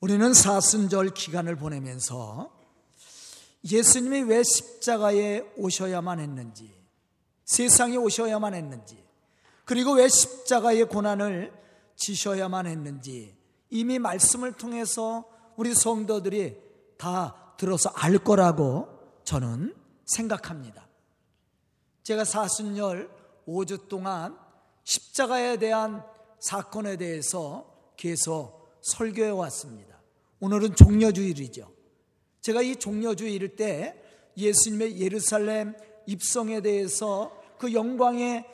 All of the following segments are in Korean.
우리는 사순절 기간을 보내면서 예수님이 왜 십자가에 오셔야만 했는지, 세상에 오셔야만 했는지, 그리고 왜 십자가의 고난을 지셔야만 했는지 이미 말씀을 통해서 우리 성도들이 다 들어서 알 거라고 저는 생각합니다. 제가 사순절 5주 동안 십자가에 대한 사건에 대해서 계속 설교해 왔습니다. 오늘은 종려주일이죠. 제가 이 종려주일 때 예수님의 예루살렘 입성에 대해서 그 영광의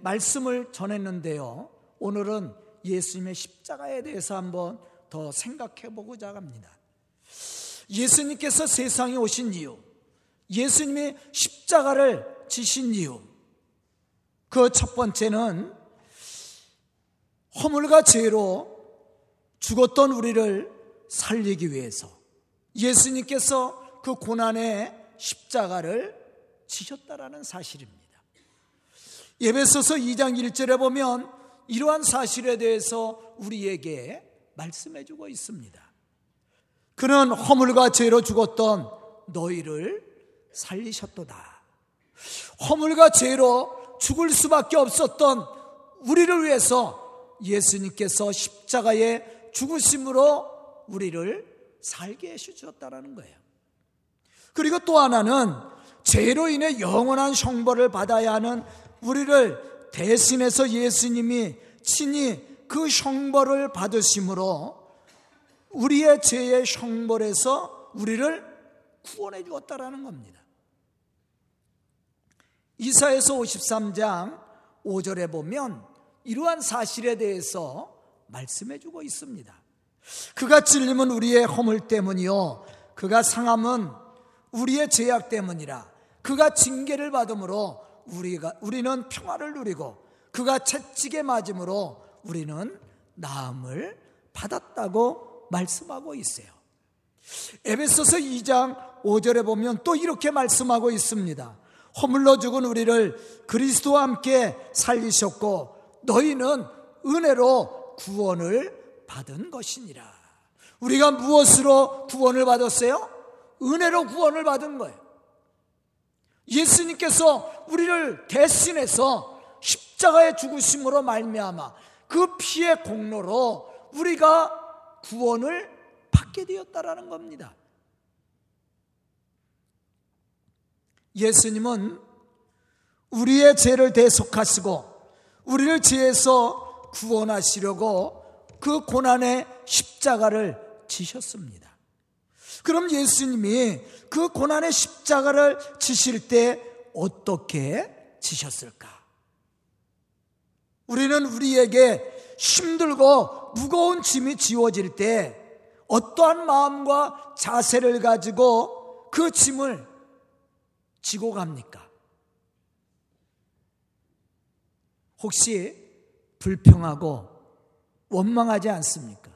말씀을 전했는데요. 오늘은 예수님의 십자가에 대해서 한번 더 생각해 보고자 합니다. 예수님께서 세상에 오신 이유, 예수님이 십자가를 지신 이유, 그 첫 번째는 허물과 죄로 죽었던 우리를 살리기 위해서 예수님께서 그 고난의 십자가를 지셨다라는 사실입니다. 예배소서 2장 1절에 보면 이러한 사실에 대해서 우리에게 말씀해 주고 있습니다. 그는 허물과 죄로 죽었던 너희를 살리셨도다. 허물과 죄로 죽을 수밖에 없었던 우리를 위해서 예수님께서 십자가에 죽으심으로 우리를 살게 해주셨다는 거예요. 그리고 또 하나는 죄로 인해 영원한 형벌을 받아야 하는 우리를 대신해서 예수님이 친히 그 형벌을 받으심으로 우리의 죄의 형벌에서 우리를 구원해 주었다라는 겁니다. 이사에서 53장 5절에 보면 이러한 사실에 대해서 말씀해 주고 있습니다. 그가 찔림은 우리의 허물 때문이요 그가 상함은 우리의 죄악 때문이라 그가 징계를 받음으로 우리가 우리는 평화를 누리고 그가 채찍에 맞음으로 우리는 나음을 받았다고 말씀하고 있어요. 에베소서 2장 5절에 보면 또 이렇게 말씀하고 있습니다. 허물로 죽은 우리를 그리스도와 함께 살리셨고 너희는 은혜로 구원을 받은 것이니라. 우리가 무엇으로 구원을 받았어요? 은혜로 구원을 받은 거예요. 예수님께서 우리를 대신해서 십자가의 죽으심으로 말미암아 그 피의 공로로 우리가 구원을 받게 되었다라는 겁니다. 예수님은 우리의 죄를 대속하시고 우리를 죄에서 구원하시려고 그 고난의 십자가를 지셨습니다. 그럼 예수님이 그 고난의 십자가를 지실 때 어떻게 지셨을까? 우리는 우리에게 힘들고 무거운 짐이 지워질 때 어떠한 마음과 자세를 가지고 그 짐을 지고 갑니까? 혹시 불평하고 원망하지 않습니까?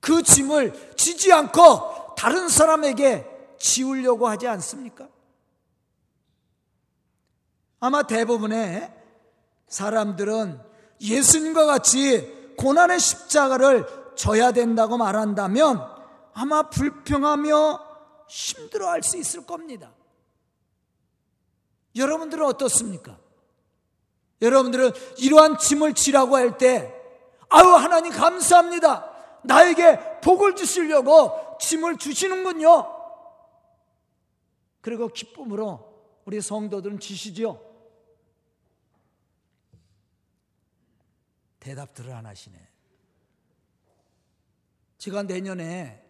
그 짐을 지지 않고 다른 사람에게 지우려고 하지 않습니까? 아마 대부분의 사람들은 예수님과 같이 고난의 십자가를 져야 된다고 말한다면 아마 불평하며 힘들어 할 수 있을 겁니다. 여러분들은 어떻습니까? 여러분들은 이러한 짐을 지라고 할 때, 아유, 하나님 감사합니다. 나에게 복을 주시려고 짐을 주시는군요. 그리고 기쁨으로 우리 성도들은 지시죠. 대답들을 안 하시네. 제가 내년에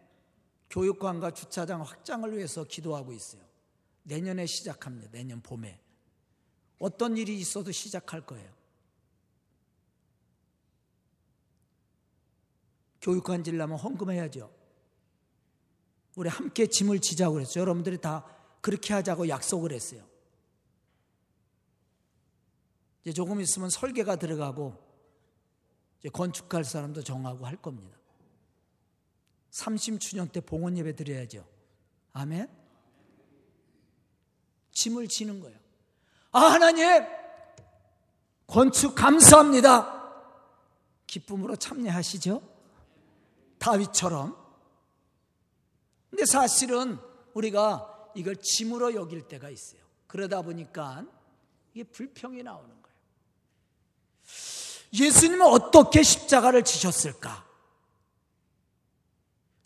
교육관과 주차장 확장을 위해서 기도하고 있어요. 내년에 시작합니다. 내년 봄에. 어떤 일이 있어도 시작할 거예요. 교육관 질라면 헌금해야죠. 우리 함께 짐을 지자고 그랬어요. 여러분들이 다 그렇게 하자고 약속을 했어요. 이제 조금 있으면 설계가 들어가고 이제 건축할 사람도 정하고 할 겁니다. 30주년 때 봉헌 예배 드려야죠. 아멘. 짐을 지는 거예요. 아, 하나님! 건축 감사합니다. 기쁨으로 참여하시죠? 다윗처럼. 근데 사실은 우리가 이걸 짐으로 여길 때가 있어요. 그러다 보니까 이게 불평이 나오는 거예요. 예수님은 어떻게 십자가를 지셨을까?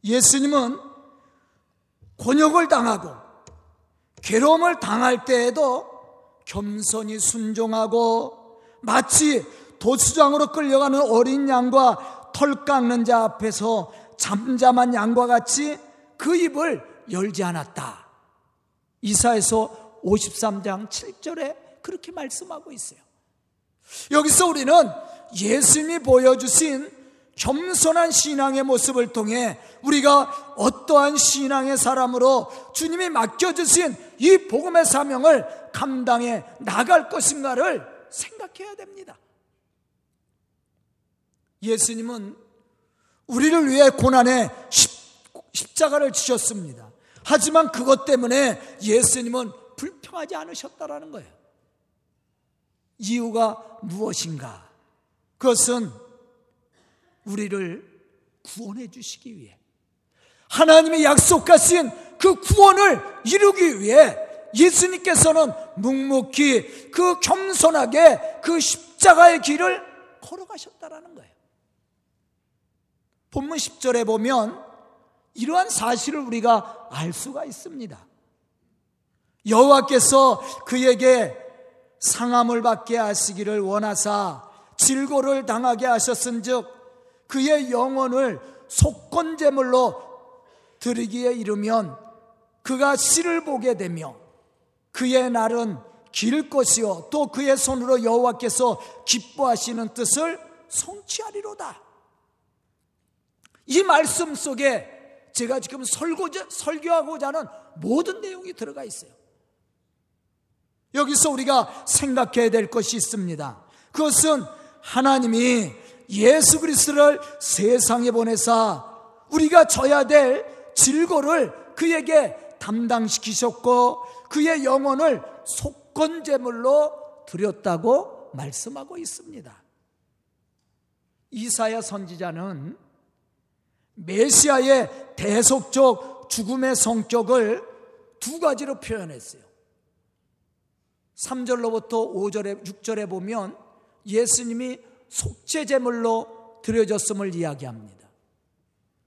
예수님은 곤욕을 당하고 괴로움을 당할 때에도 겸손히 순종하고 마치 도수장으로 끌려가는 어린 양과 털 깎는 자 앞에서 잠잠한 양과 같이 그 입을 열지 않았다. 이사에서 53장 7절에 그렇게 말씀하고 있어요. 여기서 우리는 예수님이 보여주신 겸손한 신앙의 모습을 통해 우리가 어떠한 신앙의 사람으로 주님이 맡겨주신 이 복음의 사명을 감당해 나갈 것인가를 생각해야 됩니다. 예수님은 우리를 위해 고난의 십자가를 지셨습니다. 하지만 그것 때문에 예수님은 불평하지 않으셨다라는 거예요. 이유가 무엇인가? 그것은 우리를 구원해 주시기 위해 하나님이 약속하신 그 구원을 이루기 위해 예수님께서는 묵묵히 그 겸손하게 그 십자가의 길을 걸어가셨다라는 거예요. 본문 10절에 보면 이러한 사실을 우리가 알 수가 있습니다. 여호와께서 그에게 상함을 받게 하시기를 원하사 질고를 당하게 하셨은즉 그의 영혼을 속건제물로 드리기에 이르면 그가 씨를 보게 되며 그의 날은 길 것이요 또 그의 손으로 여호와께서 기뻐하시는 뜻을 성취하리로다. 이 말씀 속에 제가 지금 설고자, 설교하고자 하는 모든 내용이 들어가 있어요. 여기서 우리가 생각해야 될 것이 있습니다. 그것은 하나님이 예수 그리스도를 세상에 보내사 우리가 져야 될 질고를 그에게 담당시키셨고 그의 영혼을 속건제물로 드렸다고 말씀하고 있습니다. 이사야 선지자는 메시아의 대속적 죽음의 성격을 두 가지로 표현했어요. 3절로부터 5절에 6절에 보면 예수님이 속죄 제물로 드려졌음을 이야기합니다.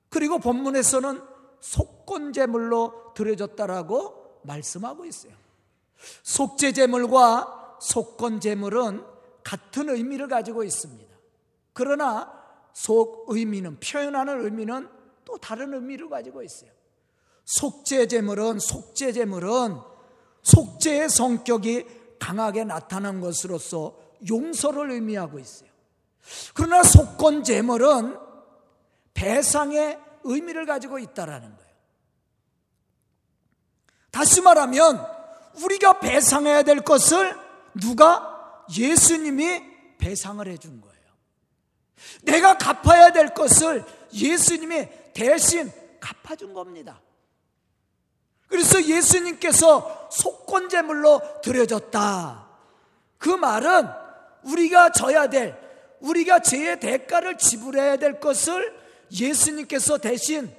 그리고 본문에서는 속건 제물로 드려졌다라고 말씀하고 있어요. 속죄 제물과 속건 제물은 같은 의미를 가지고 있습니다. 그러나 속 의미는 표현하는 의미는 또 다른 의미를 가지고 있어요. 속죄 제물은 속죄 제물은 속죄의 성격이 강하게 나타난 것으로서 용서를 의미하고 있어요. 그러나 속건 제물은 배상의 의미를 가지고 있다라는 거예요. 다시 말하면 우리가 배상해야 될 것을 누가 예수님이 배상을 해준 거예요. 내가 갚아야 될 것을 예수님이 대신 갚아준 겁니다. 그래서 예수님께서 속건제물로 드려졌다. 그 말은 우리가 져야 될, 우리가 죄의 대가를 지불해야 될 것을 예수님께서 대신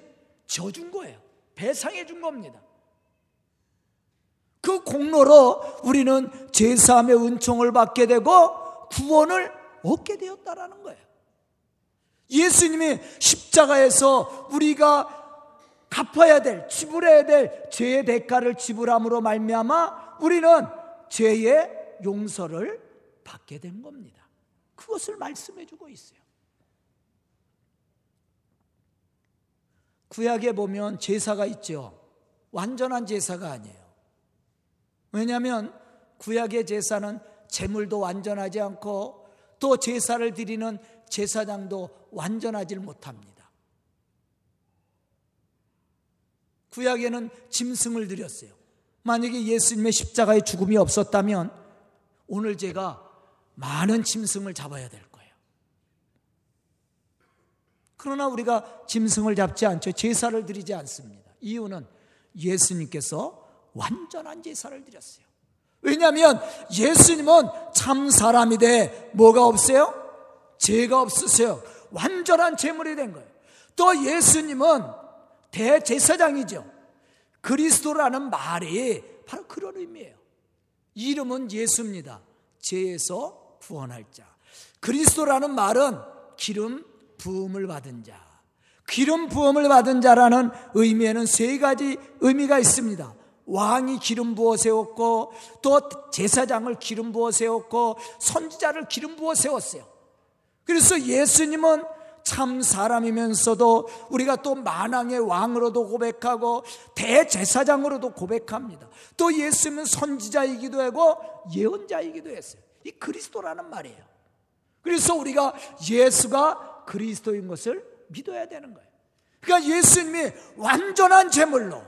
져준 거예요. 배상해 준 겁니다. 그 공로로 우리는 제사함의 은총을 받게 되고 구원을 얻게 되었다라는 거예요. 예수님이 십자가에서 우리가 갚아야 될, 지불해야 될 죄의 대가를 지불함으로 말미암아 우리는 죄의 용서를 받게 된 겁니다. 그것을 말씀해 주고 있어요. 구약에 보면 제사가 있죠. 완전한 제사가 아니에요. 왜냐하면 구약의 제사는 재물도 완전하지 않고 또 제사를 드리는 제사장도 완전하지 못합니다. 구약에는 짐승을 드렸어요. 만약에 예수님의 십자가의 죽음이 없었다면 오늘 제가 많은 짐승을 잡아야 될 거예요. 그러나 우리가 짐승을 잡지 않죠. 제사를 드리지 않습니다. 이유는 예수님께서 완전한 제사를 드렸어요. 왜냐하면 예수님은 참 사람이 돼 뭐가 없어요? 죄가 없으세요. 완전한 제물이 된 거예요. 또 예수님은 대제사장이죠. 그리스도라는 말이 바로 그런 의미예요. 이름은 예수입니다. 죄에서 구원할 자. 그리스도라는 말은 기름 부음을 받은 자. 기름 부음을 받은 자라는 의미에는 세 가지 의미가 있습니다. 왕이 기름 부어 세웠고 또 제사장을 기름 부어 세웠고 선지자를 기름 부어 세웠어요. 그래서 예수님은 참 사람이면서도 우리가 또 만왕의 왕으로도 고백하고 대제사장으로도 고백합니다. 또 예수님은 선지자이기도 하고 예언자이기도 했어요. 이 그리스도라는 말이에요. 그래서 우리가 예수가 그리스도인 것을 믿어야 되는 거예요. 그러니까 예수님이 완전한 제물로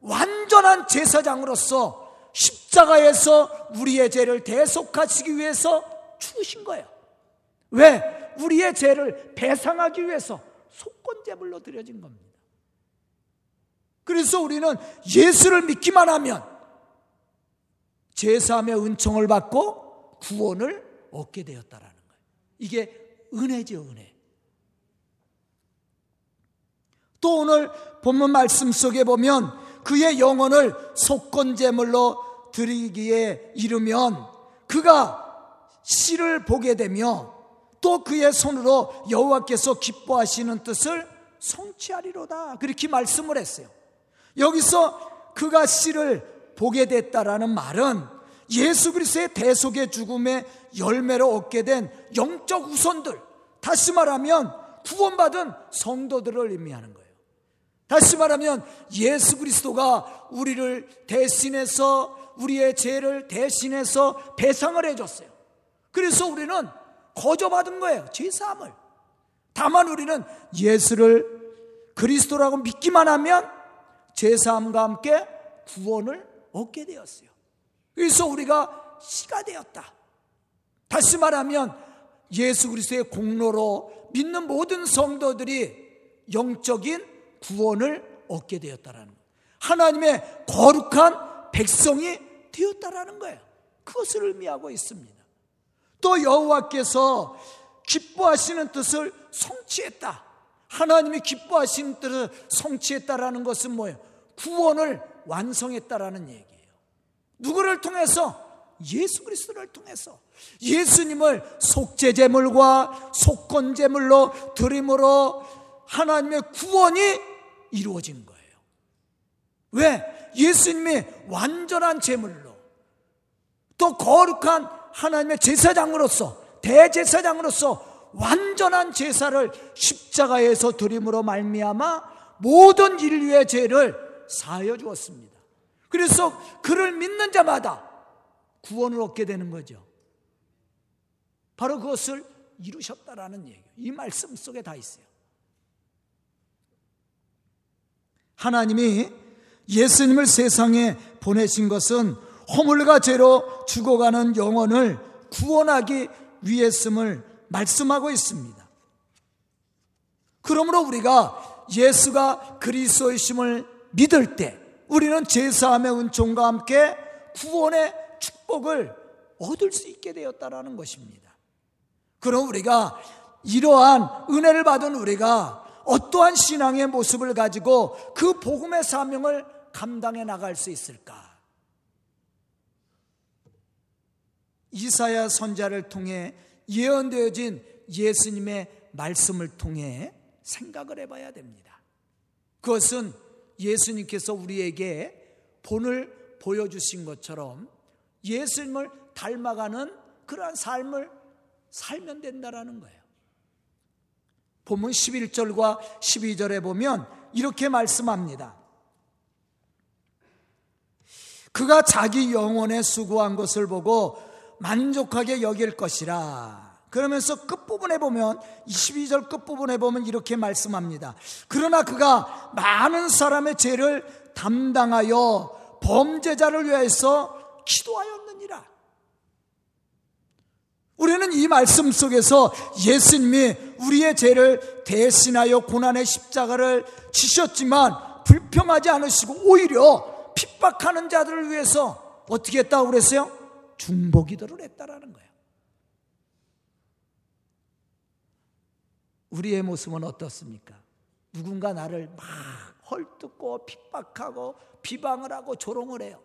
완전한 제사장으로서 십자가에서 우리의 죄를 대속하시기 위해서 죽으신 거예요. 왜? 우리의 죄를 배상하기 위해서 속건 제물로 드려진 겁니다. 그래서 우리는 예수를 믿기만 하면 제사함의 은총을 받고 구원을 얻게 되었다라는 거예요. 이게 은혜죠, 은혜. 또 오늘 본문 말씀 속에 보면 그의 영혼을 속건제물로 드리기에 이르면 그가 씨를 보게 되며 또 그의 손으로 여호와께서 기뻐하시는 뜻을 성취하리로다. 그렇게 말씀을 했어요. 여기서 그가 씨를 보게 됐다라는 말은 예수 그리스도의 대속의 죽음의 열매로 얻게 된 영적 우선들, 다시 말하면 구원받은 성도들을 의미하는 거예요. 다시 말하면 예수 그리스도가 우리를 대신해서 우리의 죄를 대신해서 배상을 해줬어요. 그래서 우리는 거저받은 거예요. 죄사함을. 다만 우리는 예수를 그리스도라고 믿기만 하면 죄사함과 함께 구원을 얻게 되었어요. 그래서 우리가 씨가 되었다. 다시 말하면 예수 그리스도의 공로로 믿는 모든 성도들이 영적인 구원을 얻게 되었다라는 거예요. 하나님의 거룩한 백성이 되었다라는 거예요. 그것을 의미하고 있습니다. 또 여호와께서 기뻐하시는 뜻을 성취했다. 하나님이 기뻐하시는 뜻을 성취했다라는 것은 뭐예요? 구원을 완성했다라는 얘기예요. 누구를 통해서? 예수 그리스도를 통해서 예수님을 속죄제물과 속건제물로 드림으로 하나님의 구원이 이루어진 거예요. 왜? 예수님이 완전한 제물로 또 거룩한 하나님의 제사장으로서 대제사장으로서 완전한 제사를 십자가에서 드림으로 말미암아 모든 인류의 죄를 사하여 주었습니다. 그래서 그를 믿는 자마다 구원을 얻게 되는 거죠. 바로 그것을 이루셨다라는 얘기예요. 이 말씀 속에 다 있어요. 하나님이 예수님을 세상에 보내신 것은 허물과 죄로 죽어가는 영혼을 구원하기 위했음을 말씀하고 있습니다. 그러므로 우리가 예수가 그리스도이심을 믿을 때 우리는 제사함의 은총과 함께 구원의 축복을 얻을 수 있게 되었다라는 것입니다. 그럼 우리가 이러한 은혜를 받은 우리가 어떠한 신앙의 모습을 가지고 그 복음의 사명을 감당해 나갈 수 있을까? 이사야 선자를 통해 예언되어진 예수님의 말씀을 통해 생각을 해봐야 됩니다. 그것은 예수님께서 우리에게 본을 보여주신 것처럼 예수님을 닮아가는 그러한 삶을 살면 된다라는 거예요. 본문 11절과 12절에 보면 이렇게 말씀합니다. 그가 자기 영혼에 수고한 것을 보고 만족하게 여길 것이라. 그러면서 끝부분에 보면 22절 끝부분에 보면 이렇게 말씀합니다. 그러나 그가 많은 사람의 죄를 담당하여 범죄자를 위해서 기도하였느니라. 우리는 이 말씀 속에서 예수님이 우리의 죄를 대신하여 고난의 십자가를 지셨지만 불평하지 않으시고 오히려 핍박하는 자들을 위해서 어떻게 했다고 그랬어요? 중보기도를 했다라는 거예요. 우리의 모습은 어떻습니까? 누군가 나를 막 헐뜯고 핍박하고 비방을 하고 조롱을 해요.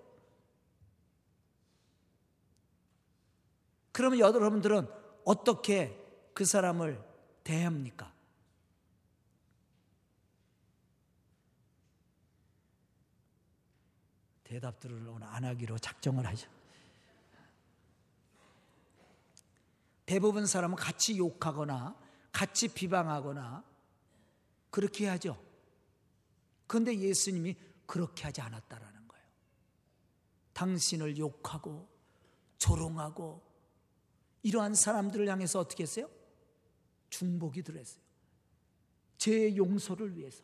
그러면 여러분들은 어떻게 그 사람을 대합니까? 대답들을 오늘 안 하기로 작정을 하죠. 대부분 사람은 같이 욕하거나 같이 비방하거나 그렇게 하죠. 그런데 예수님이 그렇게 하지 않았다라는 거예요. 당신을 욕하고 조롱하고 이러한 사람들을 향해서 어떻게 했어요? 중복이 들었어요. 제 용서를 위해서.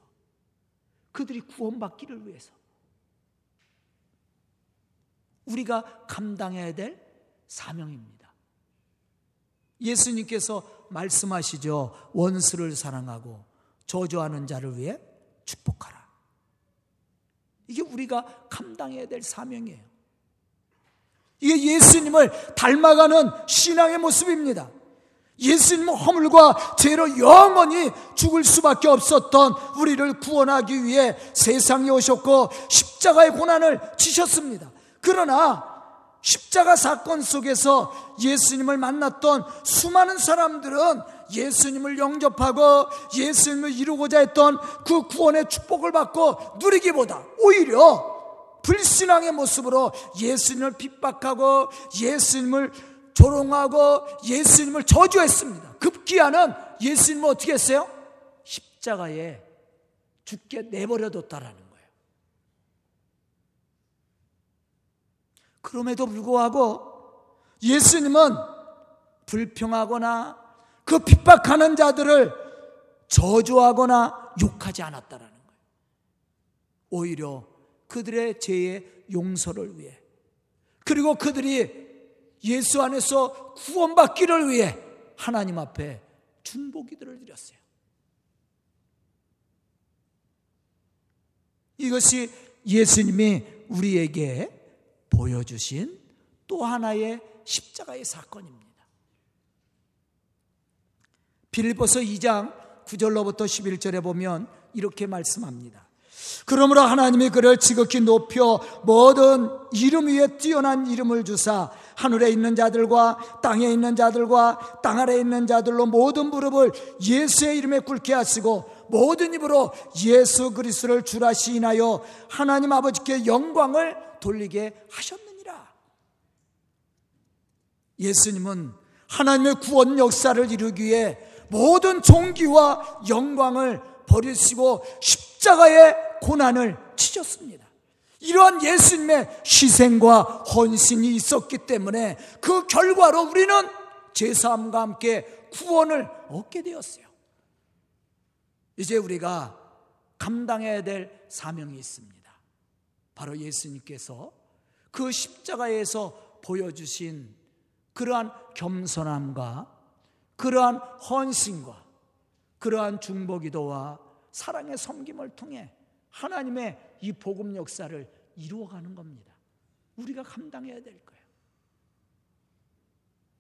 그들이 구원받기를 위해서. 우리가 감당해야 될 사명입니다. 예수님께서 말씀하시죠. 원수를 사랑하고 저주하는 자를 위해 축복하라. 이게 우리가 감당해야 될 사명이에요. 이게 예수님을 닮아가는 신앙의 모습입니다. 예수님은 허물과 죄로 영원히 죽을 수밖에 없었던 우리를 구원하기 위해 세상에 오셨고 십자가의 고난을 지셨습니다. 그러나 십자가 사건 속에서 예수님을 만났던 수많은 사람들은 예수님을 영접하고 예수님을 이루고자 했던 그 구원의 축복을 받고 누리기보다 오히려 불신앙의 모습으로 예수님을 핍박하고 예수님을 조롱하고 예수님을 저주했습니다. 급기야는 예수님을 어떻게 했어요? 십자가에 죽게 내버려뒀다라는 거예요. 그럼에도 불구하고 예수님은 불평하거나 그 핍박하는 자들을 저주하거나 욕하지 않았다라는 거예요. 오히려 그들의 죄의 용서를 위해 그리고 그들이 예수 안에서 구원받기를 위해 하나님 앞에 중보기도를 드렸어요. 이것이 예수님이 우리에게 보여주신 또 하나의 십자가의 사건입니다. 빌립보서 2장 9절로부터 11절에 보면 이렇게 말씀합니다. 그러므로 하나님이 그를 지극히 높여 모든 이름 위에 뛰어난 이름을 주사 하늘에 있는 자들과 땅에 있는 자들과 땅 아래에 있는 자들로 모든 무릎을 예수의 이름에 꿇게 하시고 모든 입으로 예수 그리스도를 주라 시인하여 하나님 아버지께 영광을 돌리게 하셨느니라. 예수님은 하나님의 구원 역사를 이루기 위해 모든 종기와 영광을 버리시고 십자가의 고난을 치셨습니다. 이러한 예수님의 희생과 헌신이 있었기 때문에 그 결과로 우리는 제사함과 함께 구원을 얻게 되었어요. 이제 우리가 감당해야 될 사명이 있습니다. 바로 예수님께서 그 십자가에서 보여주신 그러한 겸손함과 그러한 헌신과 그러한 중보기도와 사랑의 섬김을 통해 하나님의 이 복음 역사를 이루어가는 겁니다. 우리가 감당해야 될 거예요.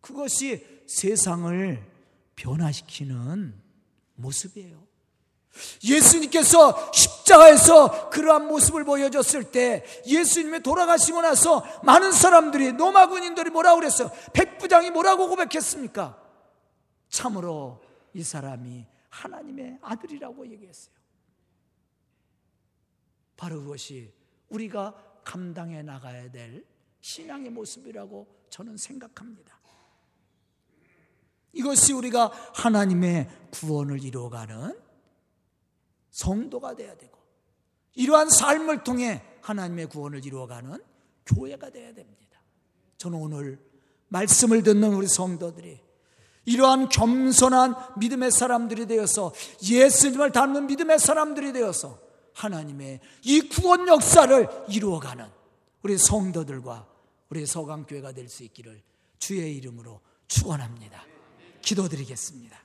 그것이 세상을 변화시키는 모습이에요. 예수님께서 십자가에서 그러한 모습을 보여줬을 때 예수님이 돌아가시고 나서 많은 사람들이 노마 군인들이 뭐라고 그랬어요? 백부장이 뭐라고 고백했습니까? 참으로 이 사람이 하나님의 아들이라고 얘기했어요. 바로 그것이 우리가 감당해 나가야 될 신앙의 모습이라고 저는 생각합니다. 이것이 우리가 하나님의 구원을 이루어가는 성도가 되어야 되고 이러한 삶을 통해 하나님의 구원을 이루어가는 교회가 되어야 됩니다. 저는 오늘 말씀을 듣는 우리 성도들이 이러한 겸손한 믿음의 사람들이 되어서 예수님을 닮는 믿음의 사람들이 되어서 하나님의 이 구원 역사를 이루어가는 우리 성도들과 우리 서강교회가 될 수 있기를 주의 이름으로 축원합니다. 기도드리겠습니다.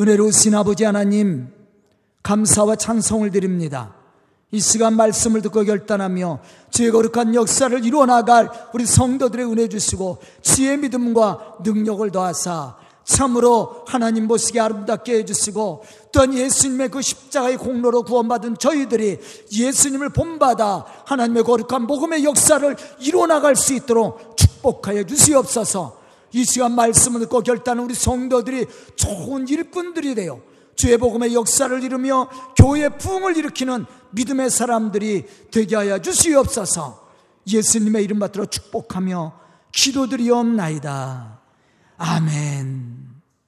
은혜로우신 아버지 하나님 감사와 찬송을 드립니다. 이 시간 말씀을 듣고 결단하며 주의 거룩한 역사를 이루어 나갈 우리 성도들의 은혜 주시고 지혜 믿음과 능력을 더하사 참으로 하나님 보시기 아름답게 해주시고 또한 예수님의 그 십자가의 공로로 구원받은 저희들이 예수님을 본받아 하나님의 거룩한 복음의 역사를 이뤄나갈 수 있도록 축복하여 주시옵소서 이 시간 말씀을 듣고 결단은 우리 성도들이 좋은 일꾼들이 되어 주의 복음의 역사를 이루며 교회의 부흥을 일으키는 믿음의 사람들이 되게 하여 주시옵소서 예수님의 이름 받들어 축복하며 기도드리옵나이다. 아멘.